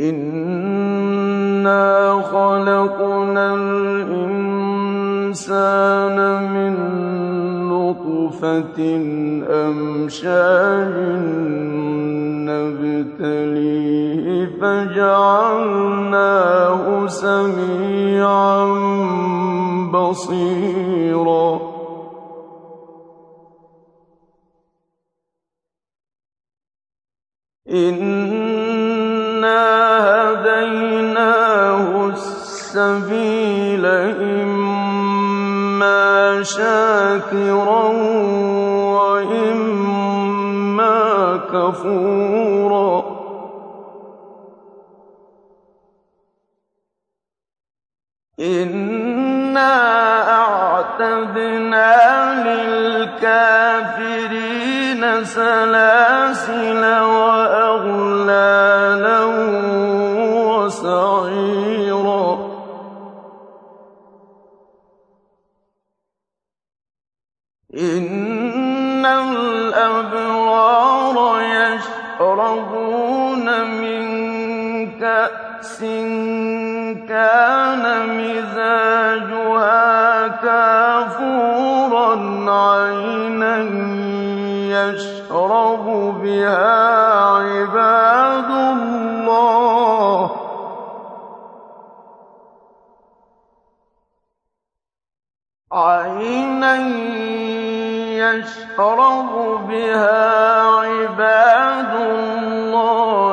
إِنَّا خَلَقْنَا الْإِنسَانَ مِن نُّطْفَةٍ أَمْشَاجٍ نَّبْتَلِيهِ فَجَعَلْنَاهُ سَمِيعًا بَصِيرًا السَّبِيلَ إِمَّا شَاكِرًا وَإِمَّا كَفُورًا. إِنَّا أَعْتَدْنَا لِلْكَافِرِينَ سَلَاسِلَ كَانَ مِزَاجُهَا كَافُورًا عَيْنًا يَشْرَبُ بِهَا عِبَادُ اللَّهِ. يُفَجِّرُونَهَا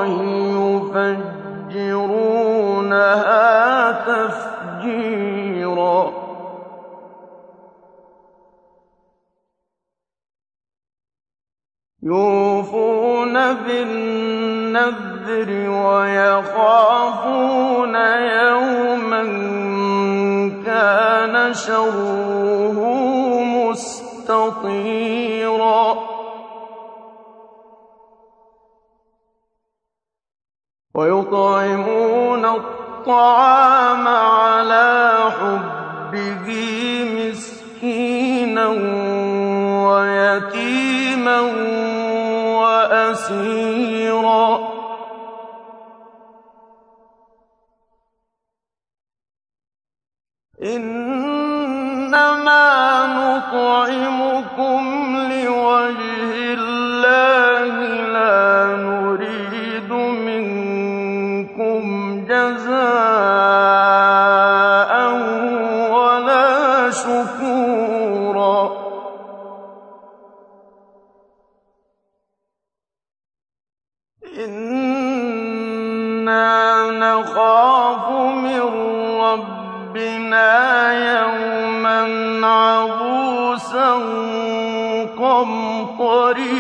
يُوفُونَ بِالنَّذْرِ وَيَخَافُونَ يَوْمًا كَانَ شَرُّهُ مُسْتَطِيرًا. وَيُطْعِمُونَ الطَّعَامَ عَلَىٰ حُبِّهِ مِسْكِينًا وَيَتِيمًا وَأَسِيرًا. إِنَّمَا رَّبِّنَا يَوْمًا عَبُوسًا قَمْطَرِيرًا.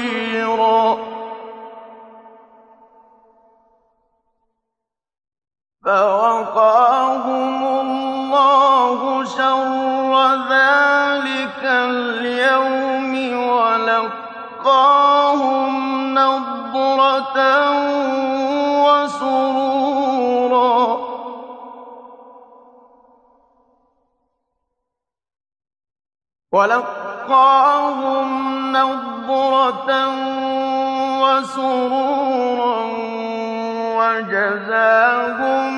فَوَقَاهُمُ اللَّهُ شَرَّ ذَٰلِكَ الْيَوْمِ وَلَقَّاهُمْ وَجَزَاهُم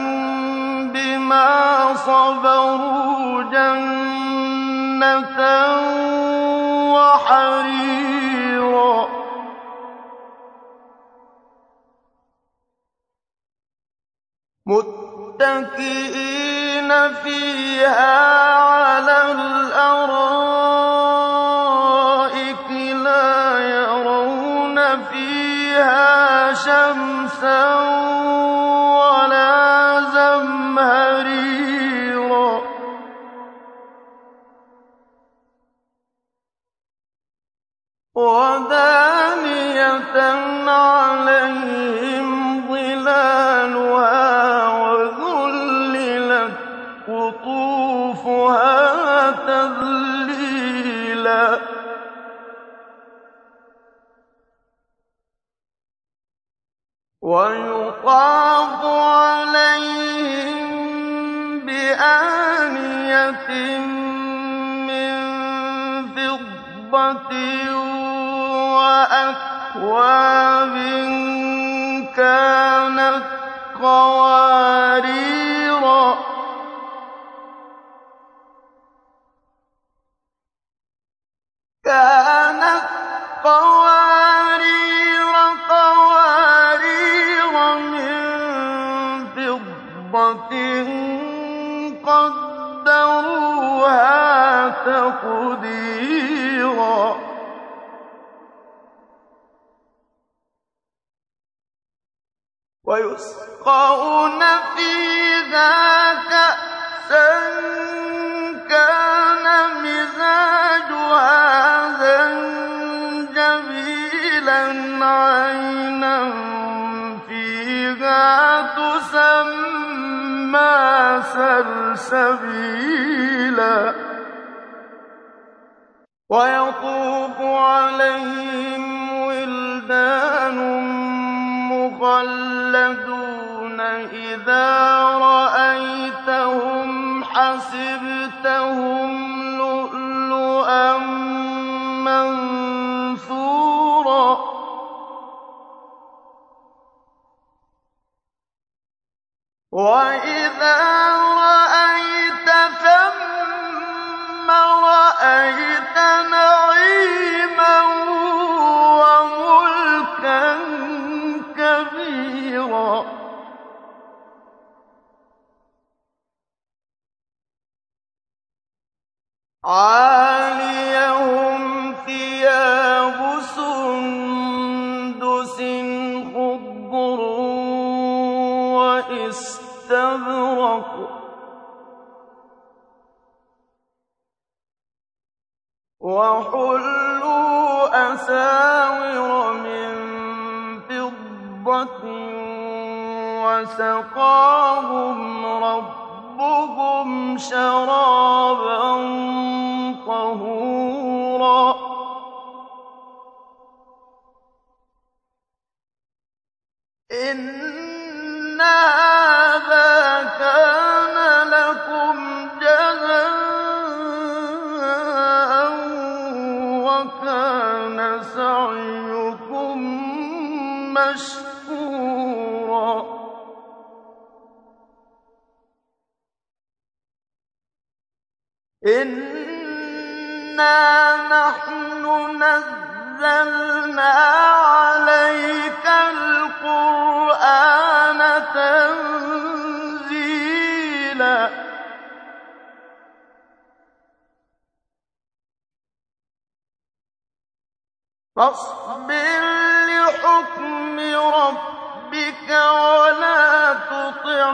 بِمَا صَبَرُوا جَنَّةً وَحَرِيرًا. مُّتَّكِئِينَ فِيهَا شمسا ولا زمهريرا. ودانية عليهم ظلالها وذللت قطوفها تذليلا. وَيُطَافُ عَلَيْهِم بِآنِيَةٍ مِّن فِضَّةٍ وَأَكْوَابٍ كَانَتْ قَوَارِيرَا قَدَّرُوهَا تَقْدِيرًا. وَيُسْقَوْنَ فِيهَا كَأْسًا كَانَ مِزَاجُهَا تُسَمَّىٰ سَلْسَبِيلًا ۖ وَيَطُوفُ عَلَيْهِمْ وِلْدَانٌ مُّخَلَّدُونَ إِذَا رَأَيْتَهُمْ حَسِبْتَهُمْ لُؤْلُؤًا مَّنثُورًا. وَإِذَا رَأَيْتَ ثَمَّ رَأَيْتَ نَعِيمًا وَمُلْكًا كَبِيرًا. عَالِيَهُمْ وَحُلُّوا أَسَاوِرَ مِن فِضَّةٍ وَسَقَاهُمْ رَبُّهُمْ شَرَابًا طَهُورًا. إِنَّ إِنَّا نَحْنُ نَزَّلْنَا عَلَيْكَ الْقُرْآنَ تَنزِيلًا فَاصْبِرْ لِحُكْمِ رَبِّكَ وَلَا تُطِعْ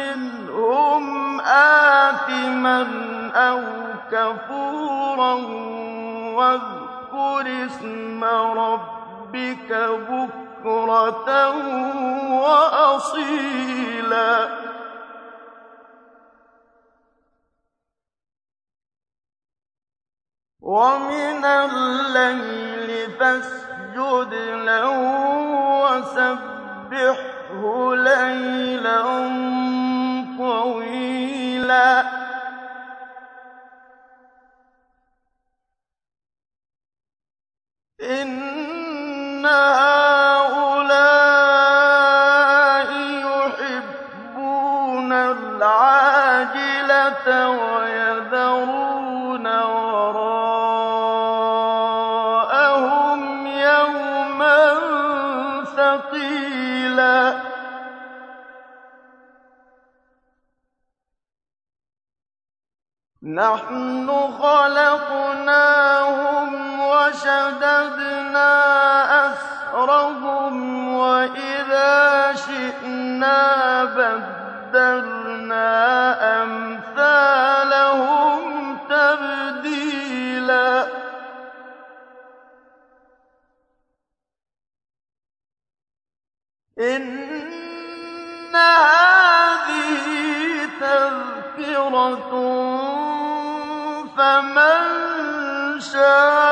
مِنْهُمْ آثِمًا أَوْ كَفُورًا وَاذْكُرِ اسْمَ رَبِّكَ بُكْرَةً وَأَصِيلًا. وَمِنَ اللَّيْلِ فَاسْجُدْ لَهُ وَسَبِّحْهُ لَيْلًا طَوِيلًا. إِنَّ هَٰؤُلَاءِ يُحِبُّونَ الْعَاجِلَةَ وَيَذَرُونَ وَرَاءَهُمْ يَوْمًا ثَقِيلًا نَحْنُ خَلَقْنَاهُمْ وَشَدَدْنَا أَسْرَهُمْ ۖ وَإِذَا شِئْنَا بَدَّلْنَا أَمْثَالَهُمْ تَبْدِيلًا. إِنَّ هَٰذِهِ تَذْكِرَةٌ فَمَن شَاءَ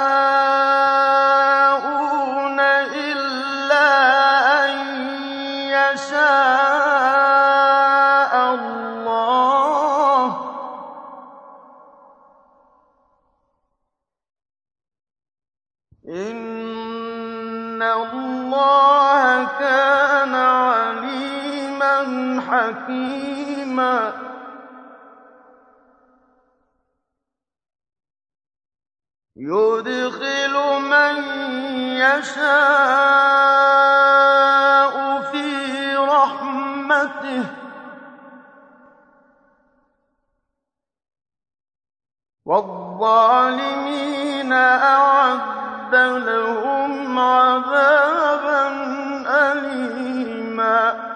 حكيما. يدخل من يشاء في رحمته. والظالمين أعد لهم عذابا أليما.